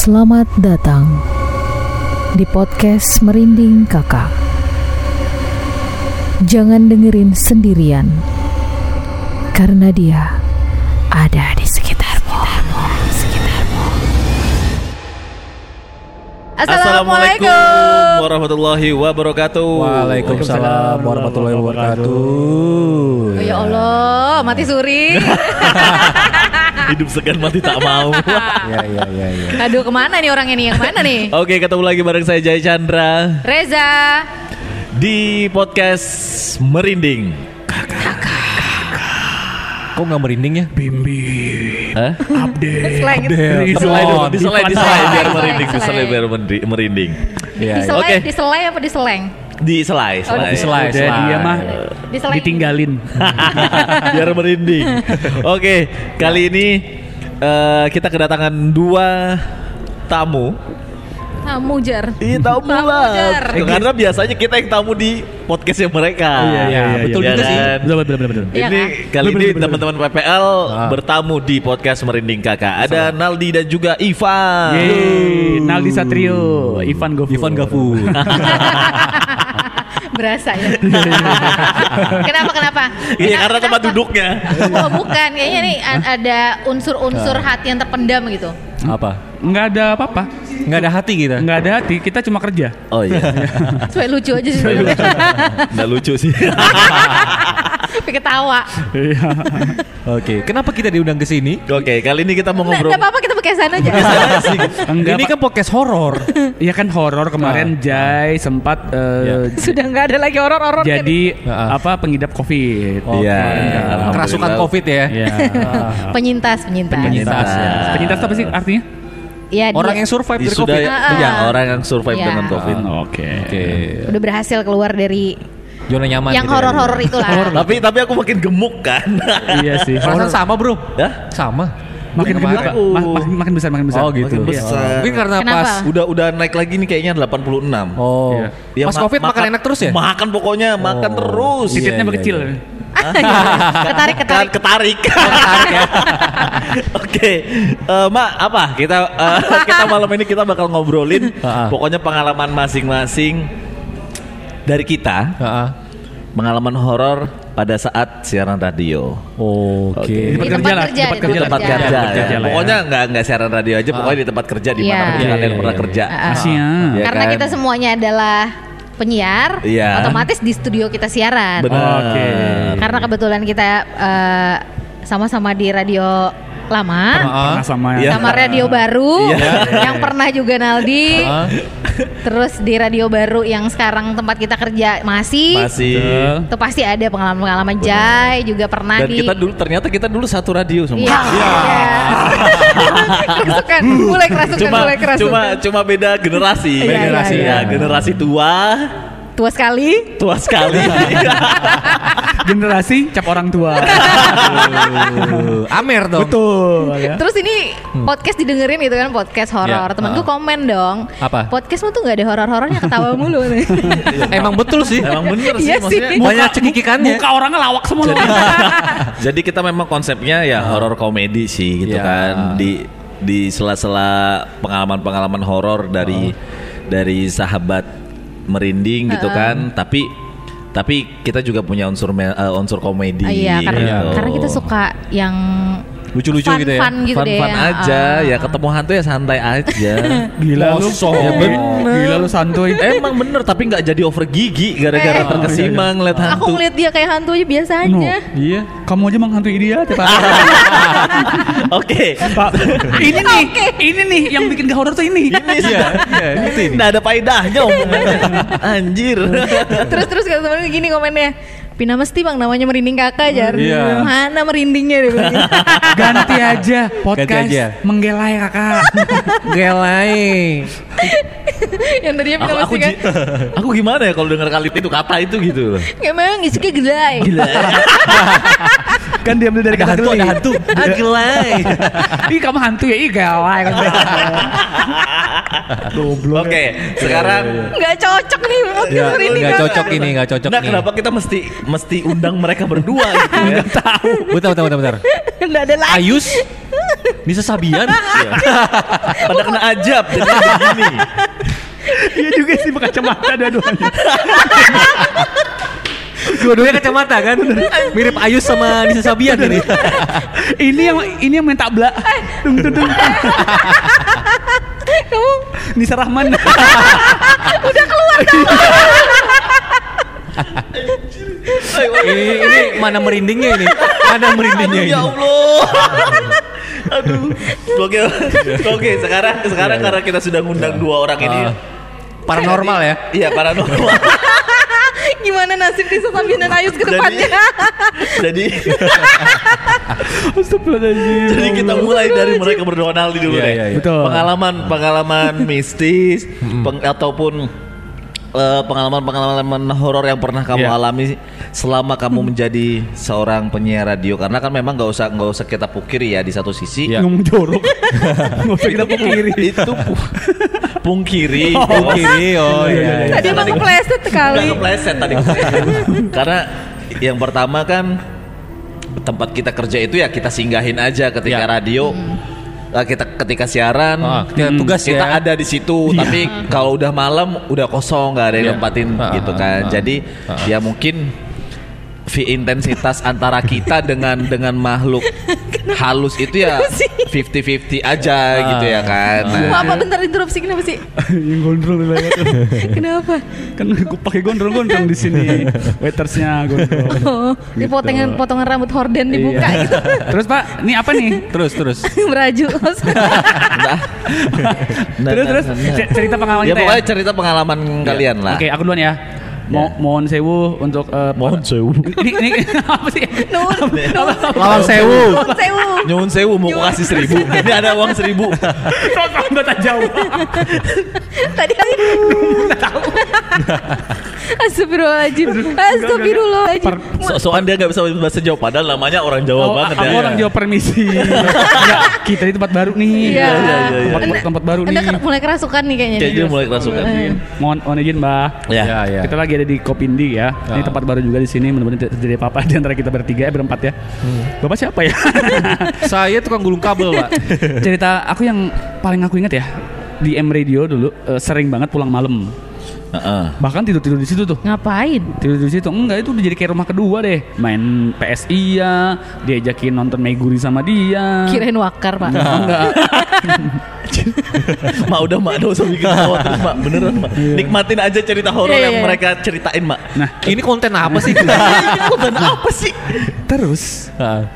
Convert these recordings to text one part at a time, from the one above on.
Selamat datang di podcast Merinding Kakak. Jangan dengerin sendirian, karena dia ada di Assalamualaikum warahmatullahi wabarakatuh. Waalaikumsalam warahmatullahi wabarakatuh. Oh, ya Allah, mati suri. Hidup segan mati tak mau. Ya ya ya ya. Aduh, ke mana nih orang ini? Yang mana nih? Oke, ketemu lagi bareng saya Jaya Chandra Reza. di podcast Merinding. Kok nggak merinding ya? Hah? Slang. Diselai dulu, diselai, Diselai. diselai biar Diselai. merinding, diselai biar mendi- merinding. Iya. Diselai, Oke. diselai apa diseleng? Diselai, Oh, selai. Diselai, Udah selai. dia mah Diseleng. ditinggalin. biar merinding. Oke, kali ini eh, kita kedatangan dua tamu. Tamu jar. Iya tamu Tamu, lah. Jar. Karena biasanya kita yang tamu di podcastnya mereka. Iya, iya, iya, betul iya juga sih. kan? Betul betul betul. betul. Iya ini kan? kali ini teman-teman PPL Ah. bertamu di podcast Merinding Kakak. Ada Naldi dan juga Ivan. Yeay, Naldi Satrio, Ivan Gofur. Ivan Gafu. Berasa ya. kenapa kenapa? Iya karena Kenapa? tempat duduknya. Oh, bukan. Kayaknya nih ada unsur-unsur hati yang terpendam gitu. Apa? Nggak ada apa-apa. Nggak ada hati kita. Nggak ada hati. Kita cuma kerja. Oh iya. Supaya lucu aja sih. Nggak lucu sih. Tapi ketawa. Iya. Oke. Kenapa kita diundang ke sini? Oke, kali ini kita mau Nggak ngobrol. nggak apa-apa kita pakai sana aja. Enggak, Ini kan podcast horor. Iya kan horor kemarin Jai sempat eh, Sudah nggak ada lagi horor-horor. kan? jadi Ah. apa pengidap Covid. Oke. Iya, Kerasukan alhamdulillah. Covid ya. Iya. penyintas, penyintas. Penyintas ya. Penyintas apa sih artinya? Iya, Orang dia yang survive dari Sudah Covid. Ah, ya ah. orang yang survive Iya. dengan Covid. Oke. Oke. udah berhasil keluar dari Zona nyaman. yang gitu ya. horor-horor itu lah. Tapi tapi aku makin gemuk kan. Iya sih. Perasaan sama bro. Hah? Sama. Makin gemuk, Pak. Ma- makin, makin besar, makin besar. Oh gitu. Makin besar. Mungkin karena Kenapa? pas. Udah udah naik lagi nih kayaknya 86. Oh. Iya. Ya, pas ma- Covid makan enak terus ya? Makan pokoknya, makan terus. Iya, Titiknya iya, berkecil. iya. Ketarik ketarik. ketarik. Oke, Eh, Mak, apa kita eh, kita malam ini kita bakal ngobrolin pokoknya pengalaman masing-masing dari kita, Heeh. pengalaman horor pada saat siaran radio. Oke. Oke. Di Di tempat kerja lah, kerja, di tempat di Di kerja. tempat kerja. kerja, ya. kerja lah ya. Pokoknya nggak nggak siaran radio aja, pokoknya di tempat kerja di mana Iya. pun kalian Iya, pernah iya, kerja. Siap. Iya Karena kan? kita semuanya adalah penyiar, Iya. otomatis di studio kita siaran. Benar. Oke. Karena kebetulan kita eh, sama-sama di radio lama. Pernah sama Iya. Sama radio baru Iya. yang pernah juga Naldi. Heeh. Terus di radio baru yang sekarang tempat kita kerja masih. Masih. Itu pasti ada pengalaman-pengalaman Jai juga pernah Dan di kita dulu ternyata kita dulu satu radio semua. Iya. kerasukan, mulai kerasukan, Cuma mulai kerasukan. cuma cuma beda generasi. Iya, iya, generasi iya. ya, generasi tua, tua sekali. tua sekali. Generasi cap orang tua. Uh, Amer dong. Betul. ya. Terus ini podcast didengerin gitu kan podcast horor. Ya, Temanku uh-uh. komen dong. Apa? Podcastmu tuh nggak ada horor-horornya ketawa mulu nih. Emang betul sih. Emang bener sih Iya maksudnya. sih. Banyak cekikikannya. Muka orangnya lawak semua loh. Jadi kita memang konsepnya ya horor komedi sih gitu Ya. kan di di sela-sela pengalaman-pengalaman horor dari dari sahabat merinding gitu kan. Tapi tapi kita juga punya unsur eh, unsur komedi. Ah, iya, karena gitu. karena kita suka yang Lucu-lucu fun, gitu ya. Fun gitu deh. fun-fun aja Ah. ya ketemu hantu ya santai aja. Gila lu. Ya bener. Gila lu santuy. Emang bener tapi nggak jadi over gigi gara-gara Eh. terkesima ngeliat Aku hantu. ngeliat dia kayak hantu aja biasa No. aja. Iya. Kamu aja menghantui dia tiap hari. Oke. Pak, ini nih, ini nih yang bikin gak horor tuh ini. Ini sih Nggak ada faedahnya omongannya. Anjir. terus terus kata temen gini komennya. Pina mesti bang namanya merinding kakak jar. Iya. Mana merindingnya dia bilang. Ganti aja podcast aja. menggelai kakak. Gelai. yang tadinya aku, Pina aku, mesti kan. ji- aku gimana ya kalau dengar kali itu kata itu gitu loh. Emang isinya gelai. kan diambil dari kata hantu, ada hantu. Ah, gelai. Ih kamu hantu ya, ih gelai. Goblok. Oke, sekarang Nggak cocok nih podcast Ya, merinding nggak cocok ini, nggak cocok Nah, kenapa kita mesti mesti undang mereka berdua gitu ya? Bentar, bentar, bentar, bentar. Nggak ada lagi. Ayus, Nisa Sabian. Pada kena ajab jadi begini. Iya juga sih berkacamata dua-duanya. Dua-duanya kacamata kan. Mirip Ayus sama Nisa Sabian ini. ini yang ini yang main tabla. Dung dung dung. Kamu Nisa Rahman. Ini ini mana merindingnya ini? Mana merindingnya ini? Ya Allah. Aduh. Oke, oke. Sekarang sekarang karena kita sudah ngundang dua orang ini. Ah. Paranormal ya? Iya paranormal. gimana nasib Nisa Sabian dan Ayus ke depannya? jadi Astagfirullahaladzim. jadi kita mulai dari mereka berdua Naldi dulu Iya, deh. iya, iya. Betul. Pengalaman pengalaman mistis peng- ataupun eh, pengalaman-pengalaman horor yang pernah kamu Iya. alami selama kamu menjadi seorang penyiar radio karena kan memang nggak usah nggak usah kita pukiri ya di satu sisi Iya. Ngomong jorok. Nggak usah kita pungkiri. itu pu- pungkiri Oh, kiri. Oh iya. iya. Tadi emang kepleset. Udah kepleset tadi Karena yang pertama kan tempat kita kerja itu ya kita singgahin aja ketika Ya. radio. Nah, kita ketika siaran Ah, ketika tugas kita ya. ada di situ tapi kalau udah malam udah kosong nggak ada yang Iya. nempatin Ah, gitu ah, kan ah, jadi ah. ya mungkin intensitas antara kita dengan dengan makhluk halus itu ya 50-50 aja gitu ya kan Mau nah, apa bentar interupsi kenapa sih? yang gondrong lewat. Kenapa? kan gue pakai gondrong-gondrong di sini. Waitersnya gondrong. Oh, di potongan potongan rambut horden dibuka Iya. gitu. Terus Pak, ini apa nih? Terus terus. Beraju. nah, nah, terus terus nah, nah. C- cerita pengalaman ya kita pokoknya ya. cerita pengalaman kalian lah Oke, aku duluan ya. Mo Ya. Mohon sewu untuk eh, Mohon sewu. Ini ini apa sih? Nun, Lawang sewu. nun sewu. Mau Nyuwun. kasih seribu Ini ada uang seribu Kok bahasa Jawa? Tadi Astagfirullahaladzim Astagfirullahaladzim So-soan dia gak bisa bahasa Jawa Padahal namanya orang Jawa Oh, banget aku ya orang Jawa permisi. Enggak, kita di tempat baru nih. Iya. iya, iya, iya. Tempat, Anda- tempat baru Anda nih. ker- mulai kerasukan nih kayaknya Kayaknya mulai kerasukan Mohon, mohon izin, Mbak. Ya. Ya ya. Kita lagi ada di Kopindi ya. Ini Ah. tempat baru juga di sini. Mudah-mudahan terjadi apa-apa di antara kita bertiga, eh, berempat ya. Bapak siapa ya? Saya tukang gulung kabel, Pak. Cerita aku yang paling aku ingat ya di M Radio dulu eh, sering banget pulang malam. Heeh. Bahkan tidur-tidur di situ tuh. Ngapain? Tidur di situ. Enggak, itu udah jadi kayak rumah kedua deh. Main PSI ya, diajakin nonton Meguri sama dia. Kirain wakar pak Enggak. Mak udah mak usah bikin ketawa terus mak Beneran mak Nikmatin aja cerita horor Iya, yang iya. mereka ceritain mak Nah, Ini konten apa sih? Konten apa sih terus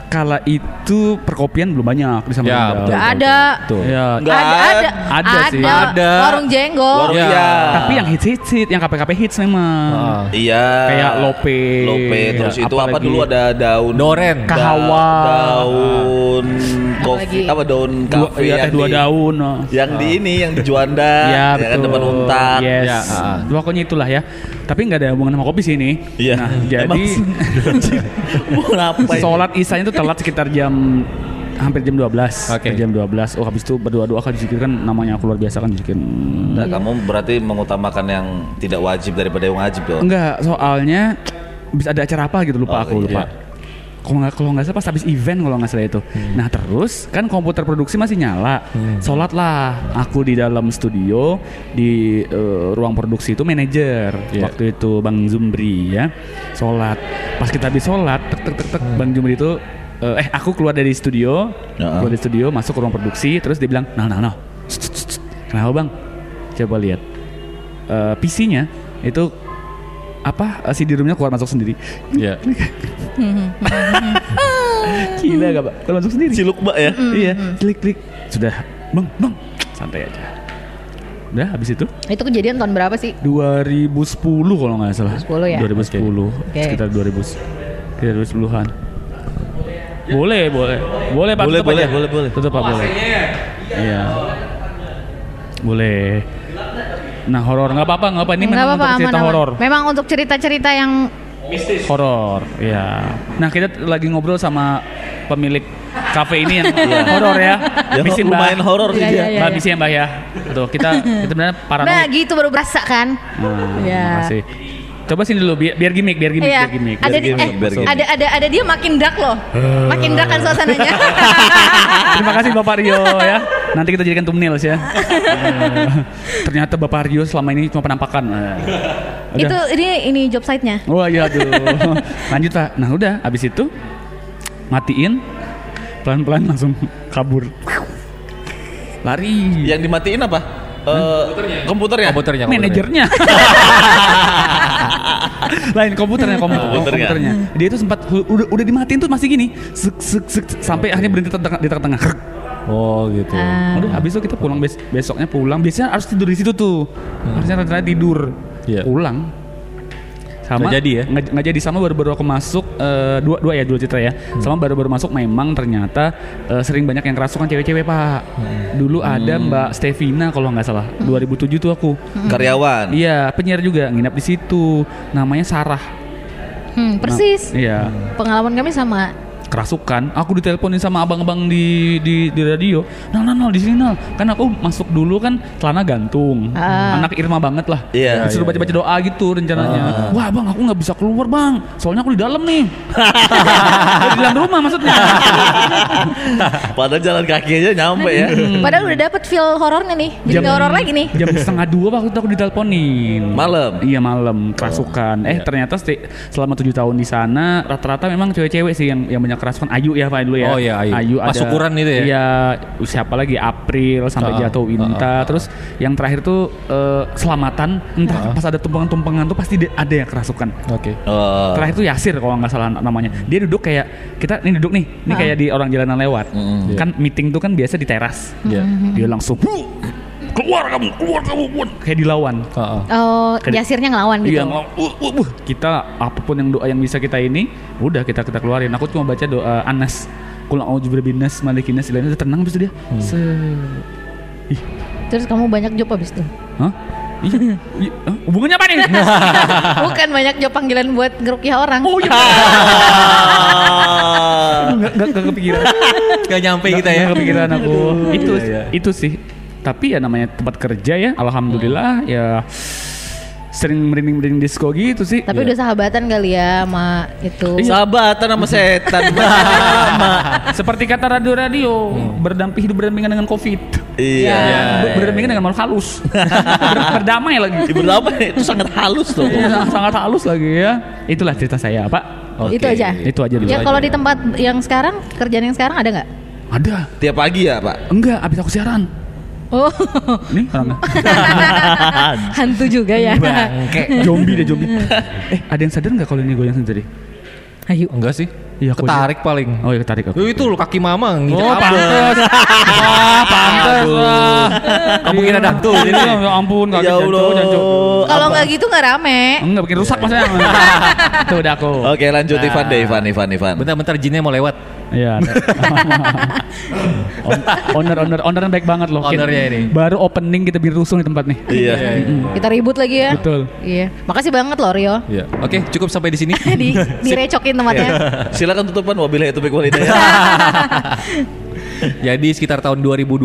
kala itu perkopian belum banyak di Ya, Samarinda. betul. Gak ada Tuh. Ya, Nggak ada, ada, Ada sih. Ada. Warung jenggot. Warung Ya. iya tapi yang hits hits hits, yang KPKP hits memang. Ah. Iya Kayak lope. Lope Terus Ya, itu apa apalagi? dulu ada daun Doren. Da- Kahawa. Daun Apa Kopi? Apa daun kafe iya, teh yang dua di- daun. oh. Yang di ini Yang di Juanda Iya ya kan depan untak Yes. Ya. Pokoknya itulah ya. Tapi nggak ada hubungan sama kopi sih ini. Iya Nah, Emang jadi Mau ngapain sholat isanya itu telat sekitar jam hampir jam 12 Oke. Hampir jam 12 oh habis itu berdoa-doa kan zikir kan namanya aku luar biasa kan zikir Nah, kamu berarti mengutamakan yang tidak wajib daripada yang wajib dong. enggak soalnya bisa ada acara apa gitu lupa Oh, aku iya. lupa kalau nggak kalau nggak salah pas habis event kalau nggak salah itu. Nah terus kan komputer produksi masih nyala. Sholat lah. Aku di dalam studio di eh, ruang produksi itu manajer. Iya. waktu itu bang Zumbri ya. Sholat. Pas kita habis sholat tek tek tek tek bang Zumbri itu eh, eh aku keluar dari studio Ya. keluar dari studio masuk ke ruang produksi terus dia bilang nah nah nah kenapa bang coba lihat Eh, PC-nya itu apa eh, CD-ROM-nya keluar masuk sendiri Ya. Gila gak pak? Kalau masuk sendiri Ciluk mbak ya. Iya Klik klik Sudah Bang bang Santai aja Udah habis itu Itu kejadian tahun berapa sih? 2010 kalau nggak salah 2010 ya? 2010 Oke. Sekitar 2000 Sekitar 2010an Boleh boleh. Boleh pak. Boleh, tutup boleh, aja. boleh, boleh. Tutup pak boleh. Iya. Boleh. Nah horor. Nggak apa-apa nggak apa Ini memang apa-apa, untuk cerita horor. Memang untuk cerita-cerita yang horor ya nah kita lagi ngobrol sama pemilik kafe ini yang horor ya. Ya, Misin, Mbak. lumayan horor sih Iya, dia. iya, iya. mbak misi ya mbak ya. Tuh kita kita benar Nah paranoid gitu baru berasa kan? Nah, Iya. terima kasih Coba sini dulu biar, biar gimmick, biar gimmick, Iya. biar gimmick. Ada Biar di- gimmick, eh, biar gimmick. ada ada ada dia makin dark loh. Makin dark kan suasananya. Terima kasih Bapak Rio ya. Nanti kita jadikan thumbnails ya. Eh, ternyata Bapak Rio selama ini cuma penampakan. Eh, udah. Itu ini ini job site-nya. Wah iya aduh. Lanjut Pak. Nah udah habis itu matiin pelan-pelan langsung kabur. Lari. Yang dimatiin apa? Eh, komputernya. Komputernya. Manajernya. Lain komputernya komputer, oh, Komputernya. komputernya. Dia itu sempat udah udah dimatiin tuh masih gini. Sek, sek, sek, sampai akhirnya berhenti di tengah- di tengah-tengah. Oh gitu. Ah. Udah habis itu kita pulang bes- besoknya pulang. Biasanya harus tidur di situ tuh. Harusnya rata-rata tidur. Iya. Pulang. Sama Nggak jadi ya? Nggak, nggak jadi sama baru-baru aku masuk eh, dua dua ya dua citra ya. Sama baru-baru masuk memang ternyata eh, sering banyak yang kerasukan cewek-cewek pak. Dulu ada Mbak Stevina kalau nggak salah 2007 tuh aku. Karyawan. Iya penyiar juga nginap di situ. Namanya Sarah. Hmm, persis. Iya Pengalaman kami sama. Kerasukan. Aku diteleponin sama abang-abang di di di radio. Nal nal nal di sini nal. Kan aku masuk dulu kan celana gantung. Ah. Anak Irma banget lah. Iya, Disuruh iya, baca-baca doa gitu rencananya. Wah bang aku nggak bisa keluar bang. Soalnya aku di dalam nih. di dalam rumah maksudnya. Padahal jalan kaki aja nyampe ya. Padahal udah dapet feel horornya nih. Jadi nggak horor lagi nih. Jam setengah dua waktu itu aku diteleponin. Malam? Iya malam kerasukan. Eh ternyata stay- selama tujuh tahun di sana rata-rata memang cewek-cewek sih yang yang banyak kerasukan. Ayu ya Pak dulu ya. Oh, iya, Ayu. ada. Masukuran itu ya? Iya. Siapa lagi April sampai Ah, jatuh Winta. Terus yang terakhir tuh eh, selamatan. Entah pas ada tumpengan-tumpengan tuh pasti ada yang kerasukan. Oke. Oh. Terakhir tuh Yasir kalau nggak salah namanya. Dia duduk kayak kita ini duduk nih, ini kayak di orang jalanan lewat. Mm-mm. Kan meeting tuh kan biasa di teras. Iya. Dia langsung "Huh, keluar kamu, keluar kamu, keluar." kayak dilawan. Heeh. Oh, Kayak- jasirnya ngelawan gitu. Iya, ngelawan. Uh, uh, uh. kita apa pun yang doa yang bisa kita ini, udah kita kita keluarin. Aku cuma baca doa Anas. Kul a'udzu birabbinas malikinas ilahin udah tenang itu dia. Se Ih, Terus kamu banyak job abis itu. hah? Iya, iya. Hubungannya apa nih? Bukan banyak job panggilan buat ngerukiah orang. oh iya. Nggak kepikiran. Gak nyampe kita ya. nggak kepikiran aku. itu Iya, iya. itu sih. Tapi ya namanya tempat kerja ya, alhamdulillah ya sering merinding-merinding disco gitu sih. Tapi udah sahabatan kali ya sama itu. Sahabatan sama setan. Seperti kata radio-radio, berdamping hidup berdampingan dengan Covid. Iya. Ber- berdampingan dengan makhluk halus. Ber- berdamai lagi. Lama itu sangat halus loh. Iya, sangat halus lagi ya. Itulah cerita saya, Pak. Oke. Itu aja. Itu aja dulu. Ya kalau di tempat yang sekarang kerjaan yang sekarang ada nggak? Ada. Tiap pagi ya pak. Enggak, abis aku siaran. Oh, Nih orangnya. hantu juga ya. Bangke. zombie deh zombie. eh, ada yang sadar nggak kalau ini goyang sendiri? Ayo. Enggak sih. Iya, aku Ketarik paling. Oh iya ketarik aku. Itu loh kaki mama nginjek Oh, apa? pantes. Wah, pantes. Wah. Kamu kira hantu Ini jadi. ya ampun, kaget Ya jancu, Allah. Kalau nggak gitu nggak rame. Enggak bikin rusak maksudnya. Tuh udah aku. Oke lanjut Nah. Ivan deh Ivan Ivan Ivan. Bentar-bentar jinnya mau lewat. Iya. On- owner owner ownernya baik banget loh. Ownernya ini. Baru opening kita bikin rusuh di tempat nih. Iya. Kita ribut lagi ya. Betul. Iya. Makasih banget loh Rio. Iya. Oke, cukup sampai di sini. di direcokin tempatnya. Silakan tutupan wabillahi taufiq wal hidayah. Jadi sekitar tahun 2012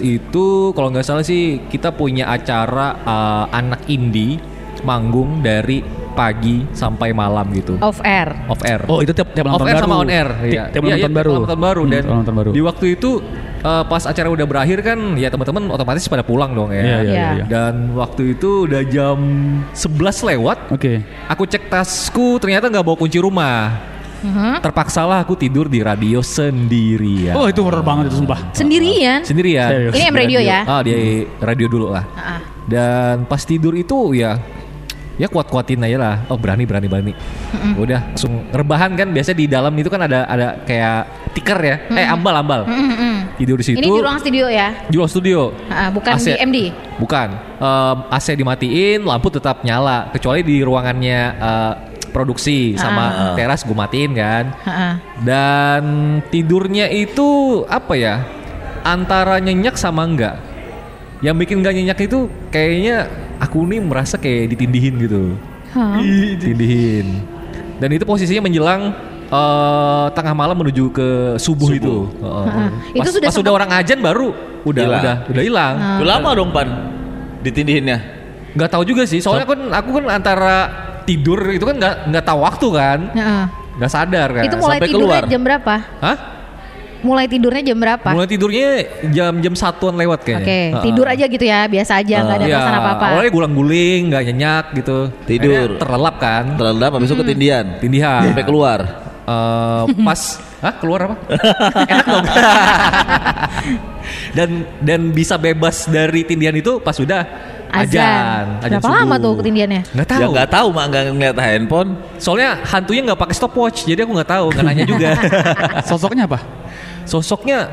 itu kalau nggak salah sih kita punya acara uh, anak indie manggung dari pagi sampai malam gitu. Off air. Off air. Oh itu tiap tiap off nonton air baru. sama on air. Ti- Iya. Tiap Iya, nonton iya, baru. tiap nonton baru Hmm, dan tiap nonton baru. di waktu itu uh, pas acara udah berakhir kan ya teman-teman otomatis pada pulang dong ya. Iya iya Iya. iya. Dan waktu itu udah jam 11 lewat. Oke. Aku cek tasku ternyata nggak bawa kunci rumah. Mhm. Terpaksalah aku tidur di radio sendirian. Oh itu horor banget itu sumpah. Sendirian. Sendirian. Serius. Ini yang radio ya. Ah, di radio dulu lah. Ah, Dan pas tidur itu ya ya kuat-kuatin aja lah. Oh berani berani berani. Udah langsung rebahan kan biasa di dalam itu kan ada ada kayak tiker ya. Eh ambal ambal. Mm-mm. Tidur di situ. Ini di ruang studio ya. di ruang studio. Ah, bukan AC. di MD. Bukan. Em, AC dimatiin, lampu tetap nyala kecuali di ruangannya eh, produksi sama teras gue matiin kan. Ah, Dan tidurnya itu apa ya? Antara nyenyak sama enggak. Yang bikin gak nyenyak itu kayaknya aku nih merasa kayak ditindihin gitu. Hah? Tindihin. Dan itu posisinya menjelang eh, tengah malam menuju ke subuh, itu. Heeh. Itu Pas, sudah pas sempet- udah orang ajan baru udah Hilang. udah udah hilang. Udah lama dong pan ditindihinnya. Nggak tahu juga sih. Soalnya kan aku kan antara tidur itu kan nggak nggak tahu waktu kan, Heeh. nggak sadar kan. Itu mulai sampai tidurnya keluar. jam berapa? Hah? Mulai tidurnya jam berapa? Mulai tidurnya jam-jam satuan lewat kayaknya. Oke, Heeh. tidur aja gitu ya, biasa aja, nggak ada Iya, perasaan apa-apa. Awalnya gulang-guling, nggak nyenyak gitu. Tidur. Akhirnya terlelap kan. Terlelap habis itu ketindihan. Tindihan. Sampai keluar. Eh, pas, hah keluar apa? Enak dong. dan dan bisa bebas dari tindihan itu pas sudah. Azan. Berapa lama tuh ketindihannya? Nggak tahu. Ya nggak tahu mak nggak ngeliat handphone. Soalnya hantunya nggak pakai stopwatch, jadi aku nggak tahu, nggak nanya juga. Sosoknya apa? Sosoknya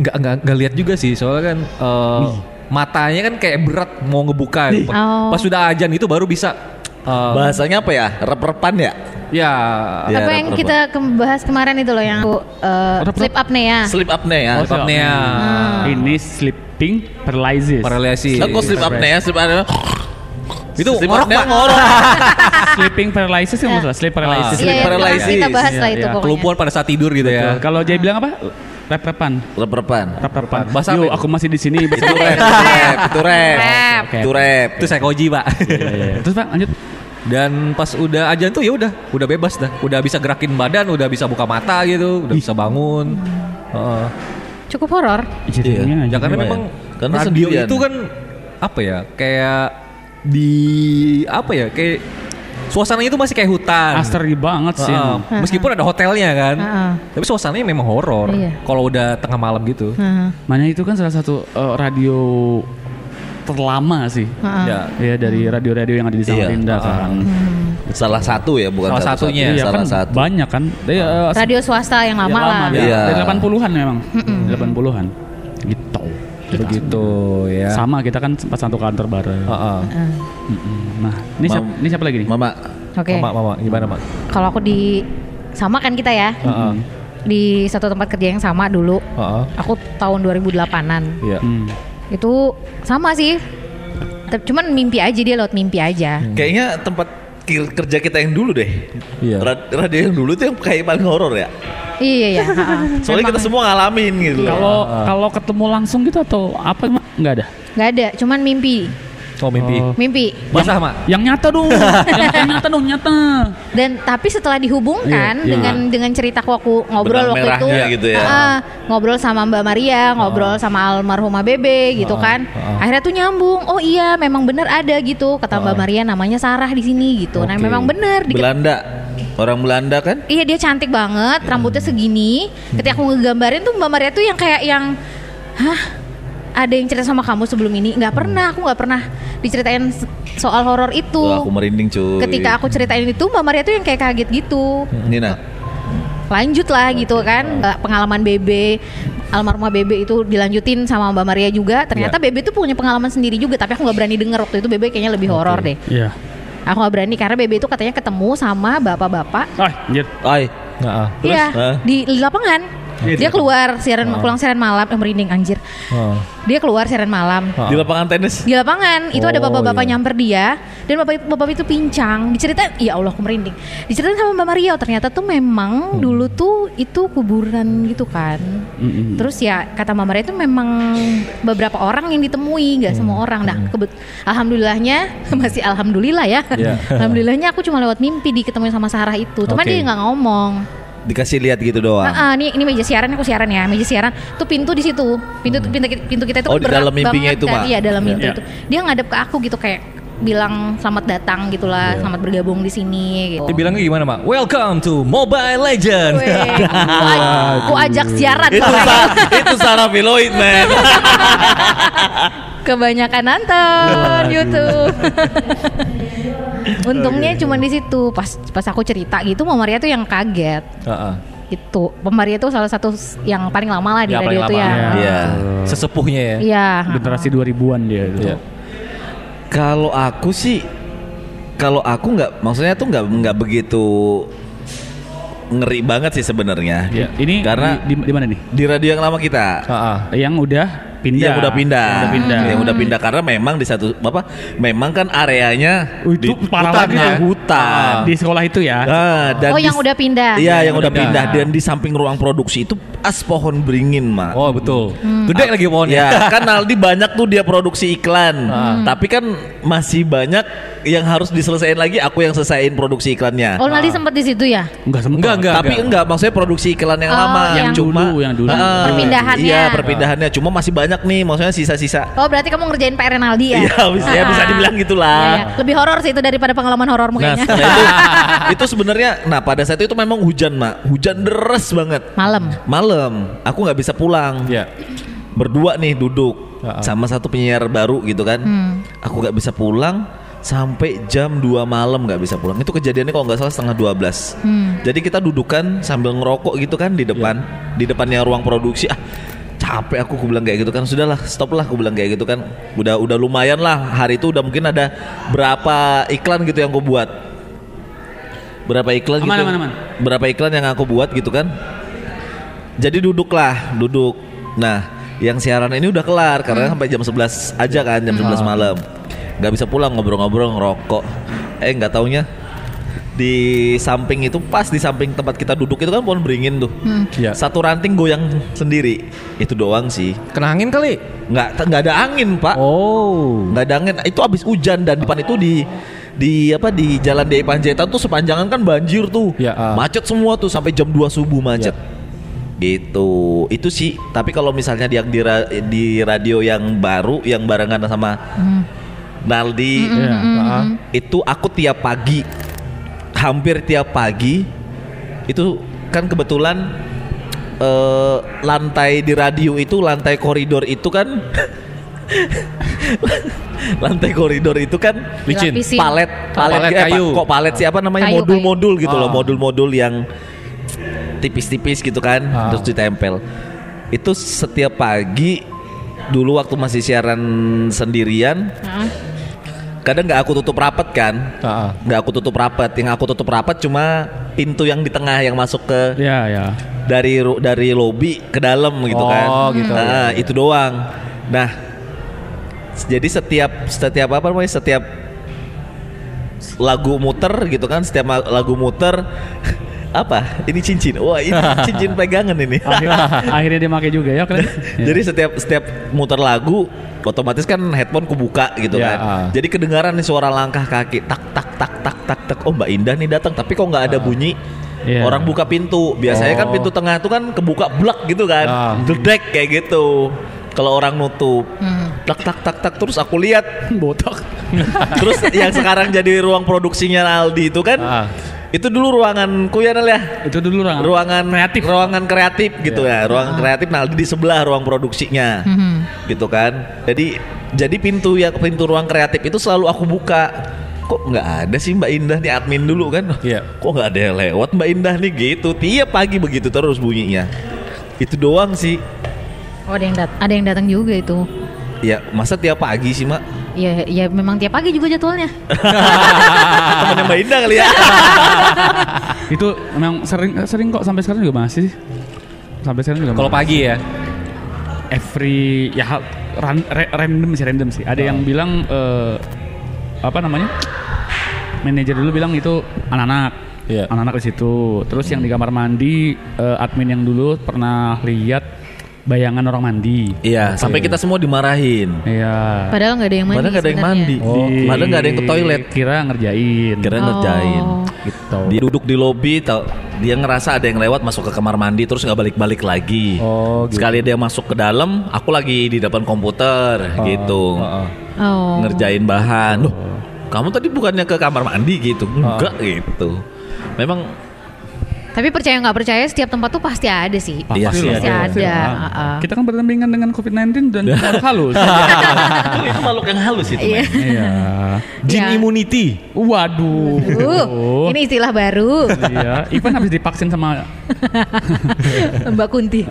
nggak nggak nggak lihat juga sih, soalnya kan eh, matanya kan kayak berat mau ngebuka. Oh. Pas sudah ajan itu baru bisa. Eh, Bahasanya apa ya? Rep-repan ya? ya. Ya, apa yang rep-repan. kita ke- bahas kemarin itu loh yang uh, Rep-rep. sleep apnea. Sleep apnea. Oh, sleep apnea. Ini sleeping paralysis. Paralisi. Lah kok sleep apnea? Sleep apnea. Itu sleep ngorok, apnea Pak. ngorok. sleeping paralysis kan masalah sleep paralysis. Iya, iya, paralysis. kita bahas lah itu iya. pokoknya. Kelumpuhan pada saat tidur gitu ya. Kalau Jay bilang apa? Rep-repan. Rep-repan. Rep-repan. Bahasa Yo, aku masih di sini. Itu rep, itu rep, itu rep. Rep. Oke. Itu rep. Itu saya koji, Pak. Iya, iya. Terus Pak lanjut. Dan pas udah ajan tuh ya udah, udah bebas dah. Udah bisa gerakin badan, udah bisa buka mata gitu, udah bisa bangun. Heeh. Cukup horor. Jadinya Ya karena memang ya? Karena radio sendirian. itu kan apa ya? Kayak di apa ya? Kayak suasananya itu masih kayak hutan. Asteri banget sih. Heeh. emang. Meskipun ada hotelnya kan. Heeh. Tapi suasananya memang horor. Iya. Kalau udah tengah malam gitu. Heeh. Makanya itu kan salah satu eh, radio terlama sih. Heeh. Ya. Ya dari radio-radio yang ada di Iya. Samarinda kan. Salah satu ya, bukan Salah satu satunya. Iya Salah kan satu. banyak kan. Dari, eh, Radio swasta yang lama ya, lah. ya. Iya. Dari 80-an memang. 80-an. Gitu. Begitu ya. Sama kita kan sempat satu kantor bareng. Heeh. Heeh. Mm-mm. Nah, ini siapa, ini siapa lagi nih? Mama, Oke. Mama, mama, gimana, Mak? Kalau aku di sama kan kita ya Heeh. di satu tempat kerja yang sama dulu. Heeh. Aku tahun 2008-an. Iya. Hmm. Itu sama sih. Tapi Cuman mimpi aja dia lewat mimpi aja. kayaknya tempat kerja kita yang dulu deh. Iya. Ra- Radio yang dulu tuh yang kayak paling horor ya. Iya ya. Soalnya kita semua ngalamin gitu. Kalau kalau ketemu langsung gitu atau apa emang nggak ada? nggak ada, cuman mimpi, Oh, mimpi. Oh. mimpi. Basah, Mak. Yang nyata dong, yang, yang nyata dong, nyata. Dan tapi setelah dihubungkan Iya, iya. dengan dengan ceritaku aku ngobrol Benang waktu itu, gitu ya. Ah, ngobrol sama Mbak Maria, ngobrol sama almarhumah Bebe gitu kan. ah. Akhirnya tuh nyambung. Oh iya, memang bener ada gitu kata Mbak Maria namanya Sarah di sini gitu. Nah, Oke. memang bener di Belanda, orang Belanda kan? Iya dia cantik banget, rambutnya segini. Ketika aku ngegambarin tuh Mbak Maria tuh yang kayak yang, hah, ada yang cerita sama kamu sebelum ini? Nggak pernah, aku nggak pernah diceritain soal horor itu. Wah, aku merinding cuy. Ketika aku ceritain itu, Mbak Maria tuh yang kayak kaget gitu. Nina, Lanjut lah gitu kan, Eh, pengalaman Bebe, almarhumah Bebe itu dilanjutin sama Mbak Maria juga. Ternyata Bebe tuh punya pengalaman sendiri juga, tapi aku nggak berani denger waktu itu Bebe kayaknya lebih horor deh. Iya. Aku nggak berani karena Bebe itu katanya ketemu sama bapak-bapak Ah, anjir. Heeh. Iya, di lapangan. Dia keluar siaran pulang siaran malam, eh, merinding anjir. Heeh. Dia keluar siaran malam. di lapangan tenis. Di lapangan itu ada Oh, bapak-bapak iya. nyamper dia dan bapak bapak itu pincang. Diceritain, ya Allah aku merinding. Diceritain sama Mbak Maria, ternyata tuh memang dulu tuh itu kuburan gitu kan. Mm-mm. Terus ya kata Mbak Maria itu memang beberapa orang yang ditemui, nggak semua orang. Nah, kebet alhamdulillahnya masih alhamdulillah ya. Iya. alhamdulillahnya aku cuma lewat mimpi diketemuin sama Sarah itu. Cuman Oke. dia nggak ngomong. Dikasih lihat gitu doang. Ah, ah, ini ini meja siaran aku siaran ya meja siaran tuh pintu di situ pintu pintu pintu kita itu Oh, di berat dalam mimpinya banget itu, kan. Iya dalam mimpi Iya. itu dia ngadep ke aku gitu kayak bilang selamat datang gitulah selamat bergabung di sini gitu Dia bilangnya gimana, Mak? Welcome to Mobile Legend. Weh, ku, aj- ku ajak siaran itu sa itu Sarah Filoid man. kebanyakan nonton YouTube untungnya cuma di situ pas pas aku cerita gitu Mama Maria tuh yang kaget Heeh. itu Mama Maria tuh salah satu yang paling lama lah di Ya, radio itu ya. Iya. Sesepuhnya ya. iya Generasi 2000-an dia itu. Iya. Kalau aku sih, kalau aku nggak, maksudnya tuh nggak nggak begitu ngeri banget sih sebenarnya. Iya. Ini Karena di, di, di mana nih? di radio yang lama kita. Heeh. Yang udah pindah. Yang udah pindah. Yang udah pindah. Yang udah pindah karena memang di satu apa? Memang kan areanya Oh, itu di parah hutan, lagi ya, hutan. Di sekolah itu ya. Ah, dan Oh, di- yang udah pindah. Iya, yang, Yang udah pindah pindah. dan di samping ruang produksi itu pas pohon beringin, Mak. Oh betul. Hmm. Gede lagi pohonnya. Ya, kan Aldi banyak tuh dia produksi iklan. Tapi kan masih banyak yang harus diselesaikan lagi aku yang selesaiin produksi iklannya. Oh, Naldi sempat di situ ya? Enggak sempat. Enggak, enggak. Tapi enggak, maksudnya produksi iklan yang Oh, lama yang cuma dulu, yang dulu. Ah, Perpindahannya. Iya, perpindahannya cuma masih banyak nih, maksudnya sisa-sisa. Oh, berarti kamu ngerjain PR Naldi ya? Iya, bisa, ya, bisa dibilang Iya, gitulah. iya. Lebih horor sih itu daripada pengalaman horormu Nah, kayaknya. setelah itu itu sebenarnya nah pada saat itu memang hujan, Mak. Hujan deras banget. Malam. Malam, aku nggak bisa pulang. Iya. Berdua nih duduk Ya, ah. sama satu penyiar baru gitu kan. Hmm. Aku nggak bisa pulang sampai jam 2 malam nggak bisa pulang. Itu kejadiannya kalau nggak salah setengah 12. Hmm. Jadi kita dudukan sambil ngerokok gitu kan di depan, di depannya ruang produksi. Ah, capek aku, aku bilang kayak gitu kan. Sudahlah, stop lah, aku bilang kayak gitu kan. Udah udah lumayan lah. Hari itu udah mungkin ada berapa iklan gitu yang aku buat. Berapa iklan Aman, gitu. aman, aman. Berapa iklan yang aku buat gitu kan. Jadi duduklah, duduk. Nah, yang siaran ini udah kelar karena sampai jam 11 aja kan, jam 11 malam. Nggak bisa pulang ngobrol-ngobrol ngerokok. Eh, nggak taunya di samping itu pas di samping tempat kita duduk itu kan pohon beringin tuh. Iya. Satu ranting goyang sendiri. Itu doang sih. Kena angin kali. Nggak nggak ada angin, Pak. Oh. Nggak ada angin. Itu habis hujan dan depan itu di di apa di Jalan DI Panjaitan tuh sepanjangan kan banjir tuh. Ya, ah. Macet semua tuh sampai jam 2 subuh macet. Gitu. Itu sih. Tapi kalau misalnya di di, ra- di radio yang baru yang barengan sama Naldi Iya. ah. itu aku tiap pagi hampir tiap pagi itu kan kebetulan eh, lantai di radio itu lantai koridor itu kan lantai koridor itu kan Licin. Palet palet, Palet eh, kayu. pa- kok palet sih apa namanya modul-modul gitu loh Ah. modul-modul yang tipis-tipis gitu kan Ah. terus ditempel itu setiap pagi dulu waktu masih siaran sendirian Heeh. Kadang nggak aku tutup rapat kan? Nggak aku tutup rapat. Yang aku tutup rapat cuma pintu yang di tengah yang masuk ke Ya, ya. dari dari lobi ke dalam gitu Oh, kan gitu. Nah, itu doang. Nah jadi setiap setiap apa namanya setiap lagu muter gitu kan setiap lagu muter apa? Ini cincin. Wah ini cincin pegangan ini. Akhirnya, akhirnya dia pakai juga ya keren. Jadi setiap setiap muter lagu otomatis kan headphone kubuka gitu Ya, kan. ah. Jadi kedengaran nih suara langkah kaki tak tak tak tak tak tak. Oh Mbak Indah nih datang tapi kok nggak ada bunyi. Iya. Orang buka pintu. Biasanya kan Oh. pintu tengah itu kan kebuka blak gitu kan. Dedek kayak gitu. Kalau orang nutup. Hmm. Tak tak tak tak terus aku lihat. botak. terus yang sekarang jadi ruang produksinya Aldi itu kan. Ah. Itu dulu ruanganku ya Nal ya? Itu dulu ruangan ruangan kreatif. ruangan kreatif gitu ya ruangan kreatif. Nah di sebelah ruang produksinya gitu kan. Jadi jadi pintu yang pintu ruang kreatif itu selalu aku buka. Kok nggak ada sih Mbak Indah nih admin dulu kan? Iya. kok nggak ada yang lewat Mbak Indah nih gitu. Tiap pagi begitu terus bunyinya. Itu doang sih. Oh, ada yang dat ada yang datang juga itu. ya masa tiap pagi sih Mak Ya, ya memang tiap pagi juga jadwalnya. temannya Mbak Indah kali ya itu memang sering sering kok sampai sekarang juga masih. Sampai sekarang juga. Kalau pagi ya. every ya ran- ra- random sih random sih. Ada yang bilang eh, apa namanya? Manajer dulu bilang itu anak-anak. Iya. Anak-anak di situ. Terus yang di kamar mandi eh, admin yang dulu pernah lihat bayangan orang mandi. iya sampai kita semua dimarahin Iya. Padahal nggak ada yang mandi. padahal nggak ada yang mandi Di- padahal nggak ada yang ke toilet Kira ngerjain. kira Oh. ngerjain gitu. Dia duduk di lobi, tau, dia ngerasa ada yang lewat masuk ke kamar mandi terus nggak balik-balik lagi. Oh, gitu. Sekali dia masuk ke dalam, aku lagi di depan komputer gitu, Ah, ah. Oh. ngerjain bahan. Loh, kamu tadi bukannya ke kamar mandi gitu? Enggak gitu. Memang Tapi percaya nggak percaya setiap tempat tuh pasti ada sih. Iya sih, Pasti ada. ada. Ah. Heeh. Kita kan berdampingan dengan COVID-19 dan makhluk halus. itu makhluk yang halus itu. Iya. Iya. Jin Ya. immunity. Waduh. Uh, ini istilah baru. Iya, Ivan habis divaksin sama Mbak Kunti.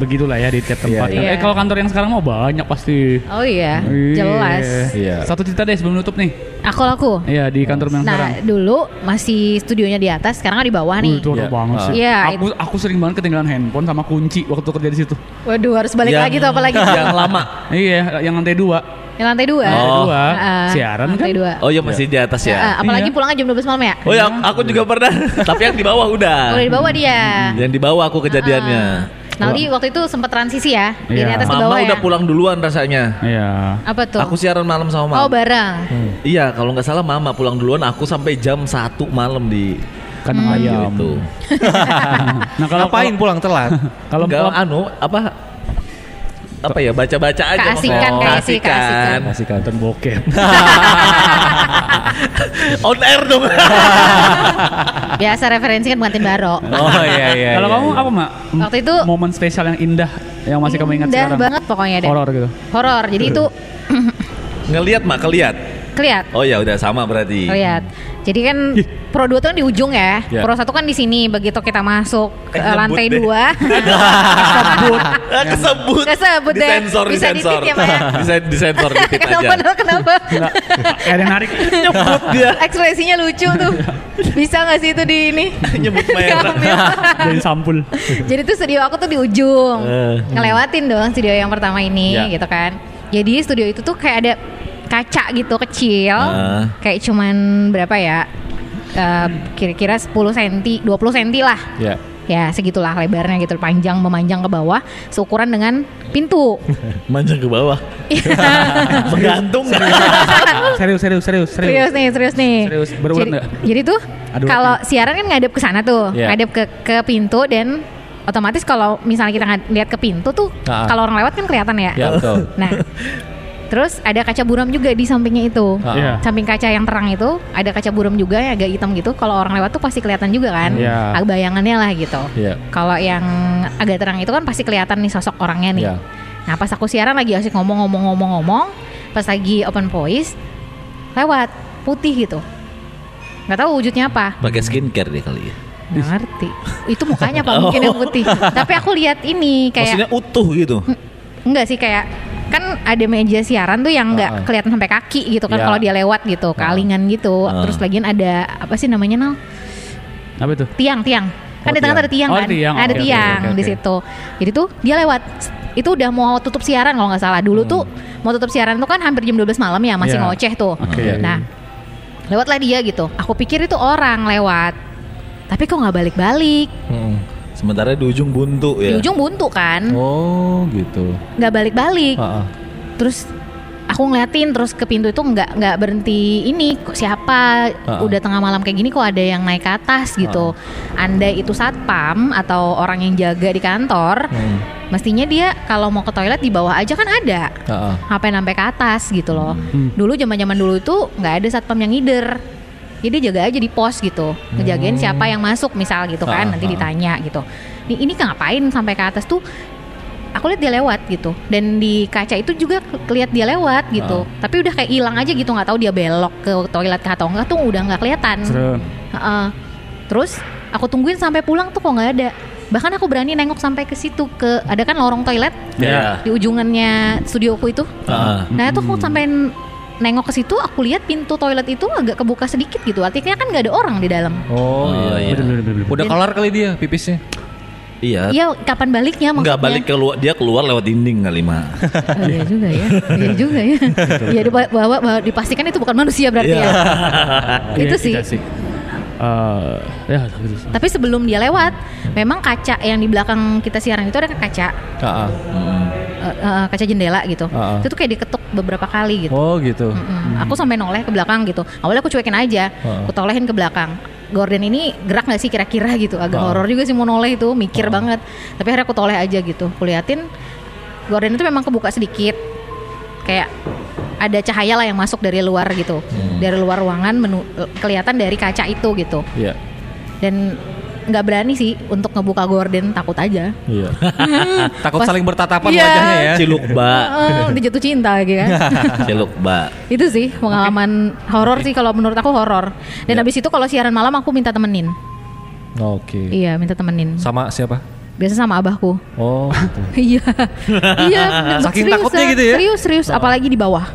begitulah ya di tiap tempat. Iya, iya. Eh kalau kantor yang sekarang mau banyak pasti. Oh iya, Iya. jelas. Iya. Satu cerita deh sebelum nutup nih. Aku laku. Iya di kantor yang sekarang. Nah, dulu masih studionya di atas, sekarang di bawah Uh, nih. itu horor Iya. banget sih. Iya, Aku aku sering banget ketinggalan handphone sama kunci waktu kerja di situ. Waduh, harus balik Yang- lagi tuh apalagi. Yang lama. Iya, yang lantai dua. Yang lantai dua. Oh. Lantai dua. Ah, Siaran kan? lantai dua. Oh ya masih di atas Ah, ya. apalagi Iya. pulangnya jam 12 malam ya? Oh ya aku juga pernah. Tapi yang di bawah udah. Udah di bawah dia. Yang di bawah aku kejadiannya. Nah, Naldi waktu itu sempat transisi ya, dari Iya. atas ke Mama bawah udah ya. pulang duluan rasanya. Iya. Apa tuh? Aku siaran malam sama mama. Oh, bareng. Iya, kalau nggak salah mama pulang duluan, aku sampai jam 1 malam di Kandang Hmm. ayam. itu. Nah kalau Ngapain pulang telat? Kalau kalau anu apa apa ya baca-baca aja Keasikan, keasikan. masih kantor bokep. On air dong. Biasa referensi kan pengantin baro. Oh iya iya. Kalau iya, kamu iya. apa mak? Waktu itu momen spesial yang indah yang masih kamu ingat Indah sekarang? banget pokoknya deh. Horor gitu. Horor. Jadi itu Ngeliat mak, keliat. Keliat. Oh ya udah sama berarti. Lihat. Jadi kan Pro 2 tuh kan di ujung ya. Ya. Pro 1 kan di sini begitu kita masuk ke Eh, lantai deh. 2. Kesebut. Kesebut. Kesebut deh. Disensor, Bisa disensor. ya, Pak, ya? Disen- disensor dikit kenapa aja. kenapa? Enggak, kayak ada narik. Nyebut dia. Ekspresinya lucu tuh. Bisa gak sih itu di ini? Nyebut merah. Jadi sampul. Jadi tuh studio aku tuh di ujung. Eh. Ngelewatin dong studio yang pertama ini Ya. gitu kan. Jadi studio itu tuh kayak ada kaca gitu kecil. Ah. Kayak cuman berapa ya? Eh, kira-kira 10 cm, 20 cm lah. Iya. Ya segitulah lebarnya gitu panjang memanjang ke bawah seukuran dengan pintu. Manjang ke bawah. Menggantung. serius, serius, serius, serius. serius nih, serius nih. Serius, berulang jadi, jadi tuh kalau siaran kan ngadep ke sana tuh, Iya. ngadep ke ke pintu dan otomatis kalau misalnya kita lihat ke pintu tuh Ah. kalau orang lewat kan kelihatan ya. Ya betul. Nah, terus ada kaca buram juga di sampingnya itu. Ah. Iya. Samping kaca yang terang itu ada kaca buram juga yang agak hitam gitu. Kalau orang lewat tuh pasti kelihatan juga kan. Iya. Ag- Bayangannya lah gitu. Iya. Kalau yang agak terang itu kan pasti kelihatan nih sosok orangnya nih. Iya. Nah pas aku siaran lagi asik ngomong-ngomong-ngomong-ngomong, pas lagi open voice, lewat putih gitu. Nggak tahu wujudnya apa. Pakai skincare deh kali ya. Nggak ngerti. Itu mukanya apa mungkin yang putih. Tapi aku lihat ini Maksudnya kayak utuh gitu. enggak sih kayak kan ada meja siaran tuh yang nggak ah. kelihatan sampai kaki gitu kan Iya. kalau dia lewat gitu, kalingan gitu. Ah. Terus lagian ada apa sih namanya Nal? Apa itu? tiang tiang kan Oh, di tengah tuh tiang. ada tiang Oh, kan tiang. ada oke, tiang oke, oke, di situ jadi tuh dia lewat itu udah mau tutup siaran kalau nggak salah dulu tuh mau tutup siaran tuh kan hampir jam 12 malam ya masih Iya. ngoceh tuh Oke. nah lewatlah dia gitu aku pikir itu orang lewat tapi kok nggak balik-balik Mm. Sementara di ujung buntu di ya. ujung buntu kan Oh gitu. nggak balik-balik Ah, ah. terus aku ngeliatin terus ke pintu itu nggak nggak berhenti ini kok siapa Ah. udah tengah malam kayak gini kok ada yang naik ke atas gitu andai itu satpam atau orang yang jaga di kantor Hmm. mestinya dia kalau mau ke toilet di bawah aja kan ada ah. ngapain sampai ke atas gitu loh Hmm. dulu zaman zaman dulu itu nggak ada satpam yang ngider jadi jaga aja di pos gitu. Ngejagain siapa yang masuk misal gitu kan Ah, nanti ah. ditanya gitu. Ini ini ngapain sampai ke atas tuh aku lihat dia lewat gitu. Dan di kaca itu juga kelihat dia lewat gitu. Tapi udah kayak hilang aja gitu nggak tahu dia belok ke toilet atau enggak tuh udah nggak kelihatan. Heeh. terus aku tungguin sampai pulang tuh kok nggak ada. Bahkan aku berani nengok sampai ke situ ke ada kan lorong toilet? Ya. di ujungannya studioku itu. Ah. Nah itu aku sampai nengok ke situ, aku lihat pintu toilet itu agak kebuka sedikit gitu. Artinya kan nggak ada orang di dalam. Oh, Oh, iya. iya. Bener, bener, bener, bener. Udah kelar kali dia pipisnya. Iya. Iya, kapan baliknya maksudnya? Enggak balik keluar dia keluar lewat dinding kali mah. Oh, iya juga ya. Iya juga ya. Iya dibawa, bawa, bawa- dipastikan itu bukan manusia berarti Iya. ya. Itu sih. iya sih. Eh, ya gitu sih. Tapi sebelum dia lewat, memang kaca yang di belakang kita siaran itu ada kaca, Ah, ah. Eh, kaca jendela gitu. Ah, ah. Itu tuh kayak diketuk beberapa kali gitu. Oh gitu. Mm-mm. Aku sampai noleh ke belakang gitu. Awalnya aku cuekin aja, Heeh. aku tolehin ke belakang. Gordon ini gerak nggak sih kira-kira gitu? Agak Heeh. horor juga sih mau noleh itu, mikir Heeh. banget. Tapi akhirnya aku toleh aja gitu. Aku liatin Gordon itu memang kebuka sedikit, kayak ada cahaya lah yang masuk dari luar gitu, dari luar ruangan menu, kelihatan dari kaca itu gitu. Iya. Dan nggak berani sih untuk ngebuka Gordon, takut aja. Iya. Takut Pas- saling bertatapan Iya. wajahnya ya. Ciluk ba. Heeh, dia jatuh cinta lagi kan. Ciluk ba. itu sih pengalaman horor sih kalau menurut aku horor. Dan Ya. habis itu kalau siaran malam aku minta temenin. Oke. Iya, minta temenin. Sama siapa? Biasa sama abahku. Oh. gitu. Iya. iya. Saking serius, takutnya gitu ya? Serius, serius. Apalagi di bawah.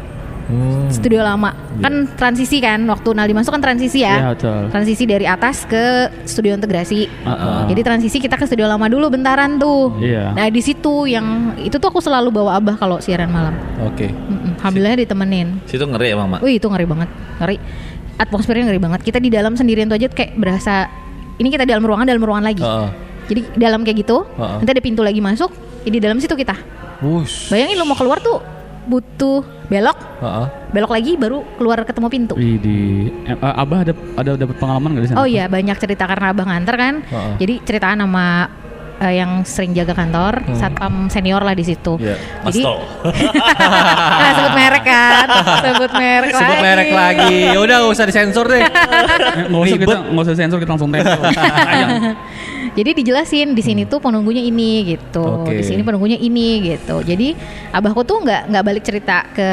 Hmm. Studio lama. Kan transisi kan. Waktu Naldi masuk kan transisi ya. betul. Transisi dari atas ke studio integrasi. Heeh. Jadi transisi kita ke studio lama dulu bentaran tuh. Iya. Nah di situ yang itu tuh aku selalu bawa abah kalau siaran malam. Oke. Mm-mm. Alhamdulillah ditemenin. Situ ngeri emang, Mak. Wih itu ngeri banget, ngeri. Atmosfernya ngeri banget. Kita di dalam sendirian tuh aja kayak berasa ini kita dalam ruangan dalam ruangan lagi. Heeh. Jadi dalam kayak gitu, Heeh. nanti ada pintu lagi masuk, jadi di dalam situ kita. Wush. Bayangin lu mau keluar tuh butuh belok, Heeh. belok lagi baru keluar ketemu pintu. Wih, di eh, eh, Abah ada ada dapat pengalaman nggak di sana? Oh iya banyak cerita karena abang nganter kan. Heeh. Jadi ceritaan sama eh, yang sering jaga kantor, satpam senior lah di situ. Iya, Mas Jadi nah, sebut merek kan, sebut merek lagi. Sebut merek lagi. Ya udah nggak usah disensor deh. Eh, nggak usah kita nggak usah sensor kita langsung tempel. Jadi dijelasin di sini tuh penunggunya ini gitu, Oke. di sini penunggunya ini gitu. Jadi abahku tuh nggak nggak balik cerita ke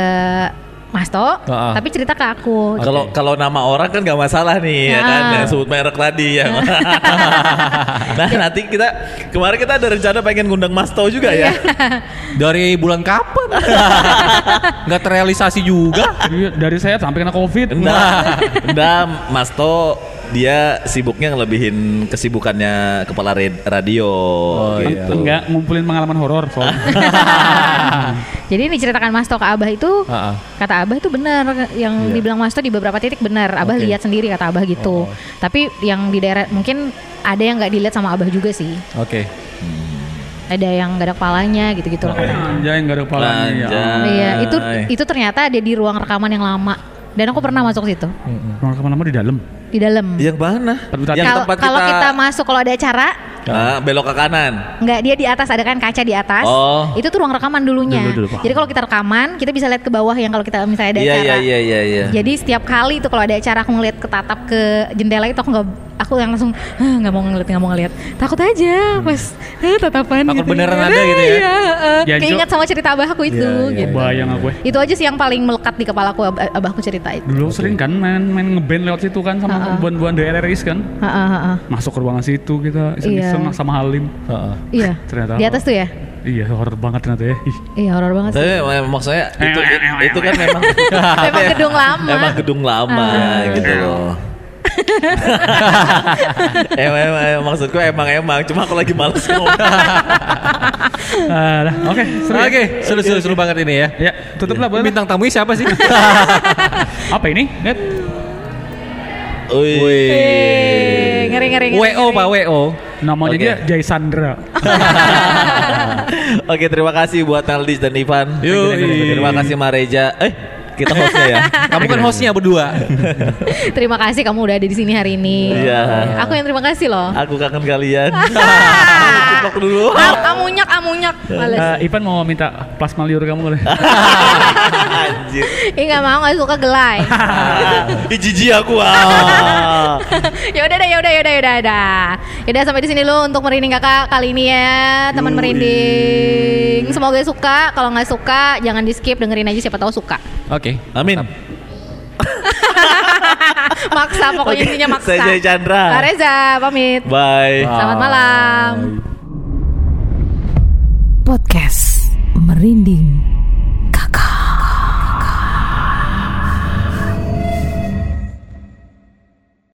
Mas To, Ah, ah. tapi cerita ke aku. Kalau kalau nama orang kan nggak masalah nih ya kan Ah. yang sebut merek tadi ya. nah nanti kita kemarin kita ada rencana pengen ngundang Mas Tau juga ya. Dari bulan kapan? Nggak terrealisasi juga. Iya, dari saya sampai kena covid. Enggak, enggak Mas To dia sibuknya ngelebihin kesibukannya kepala radio iya. gitu. Enggak ngumpulin pengalaman horor soalnya. Jadi ini ceritakan Mas ke Abah itu, ah. kata Abah itu benar, yang Iya. dibilang Mas di beberapa titik benar. Abah Oke. lihat sendiri kata Abah gitu. Tapi yang di daerah mungkin ada yang nggak dilihat sama Abah juga sih. Oke. Ada yang gak ada kepalanya gitu-gitu katanya. Anjay nggak ada kepalanya. ya. Iya, itu itu ternyata ada di ruang rekaman yang lama. Dan aku pernah masuk situ Ruang ke mana-mana di dalam. Di dalam. Yang mana? Tempat- Yang Kalau tempat kalau kita masuk kalau ada acara, Ah, belok ke kanan. nggak dia di atas ada kan kaca di atas. Oh. Itu tuh ruang rekaman dulunya. Dulu, dulu, paham. Jadi kalau kita rekaman, kita bisa lihat ke bawah yang kalau kita misalnya ada Iya acara. iya iya iya iya. Jadi setiap kali itu kalau ada acara aku ngeliat ketatap ke jendela itu aku nggak aku yang langsung "Hah, nggak mau ngeliat nggak mau ngeliat takut aja pas "Hah, tatapan Takut gitu. beneran ada gitu ya? Iya, heeh. Ya, keinget sama cerita abahku itu Iya, iya, gitu. Bayang aku. eh. Itu aja sih yang paling melekat di kepalaku ab- abahku cerita itu. Dulu sering kan main main ngeband lewat situ kan sama buan-buan DRRIs kan. Heeh, heeh. Masuk ke ruangan situ kita iseng-iseng Iya. sama Halim. Heeh. Iya. Ternyata. Di atas tuh ya? Iya horor banget ternyata ya. Ih. Iya horor banget sih. Tapi em- maksudnya itu itu kan memang Memang gedung lama. Emang gedung lama Ah. gitu loh. emang, emang, emang, maksudku emang emang cuma aku lagi males ngomong. Ah. Oke, seru ya. Oke, seru-seru seru banget ini ya. Ya, tutuplah boleh. Bintang tamunya siapa sih? Apa ini? Net. Wih. Ngeri ngeri. ngeri, WO. Pak WO. Namanya Oke. dia Jai Sandra. Oke, terima kasih buat Naldis dan Ivan. Yoi. Terima kasih Mareja. Eh, kita hostnya ya. Kamu kan hostnya berdua. Terima kasih kamu udah ada di sini hari ini. Iya. Aku yang terima kasih loh. Aku kangen kalian. Ciplok dulu. Am- amunyak amunyak. Males. Eh, Ivan mau minta plasma liur kamu boleh? Anjir. Ih nggak mau nggak suka gelai. Ih, jijik aku ah. ya udah deh, ya udah, ya udah, ya udah, udah. Ya udah sampai di sini lo untuk merinding kakak kali ini ya, teman merinding. Semoga suka. Kalau nggak suka, jangan di skip dengerin aja siapa tahu suka. Oke. Amin. maksa pokoknya Oke, intinya maksa. saya Jay Chandra. Kak Reza pamit. Bye. Selamat malam. Podcast Merinding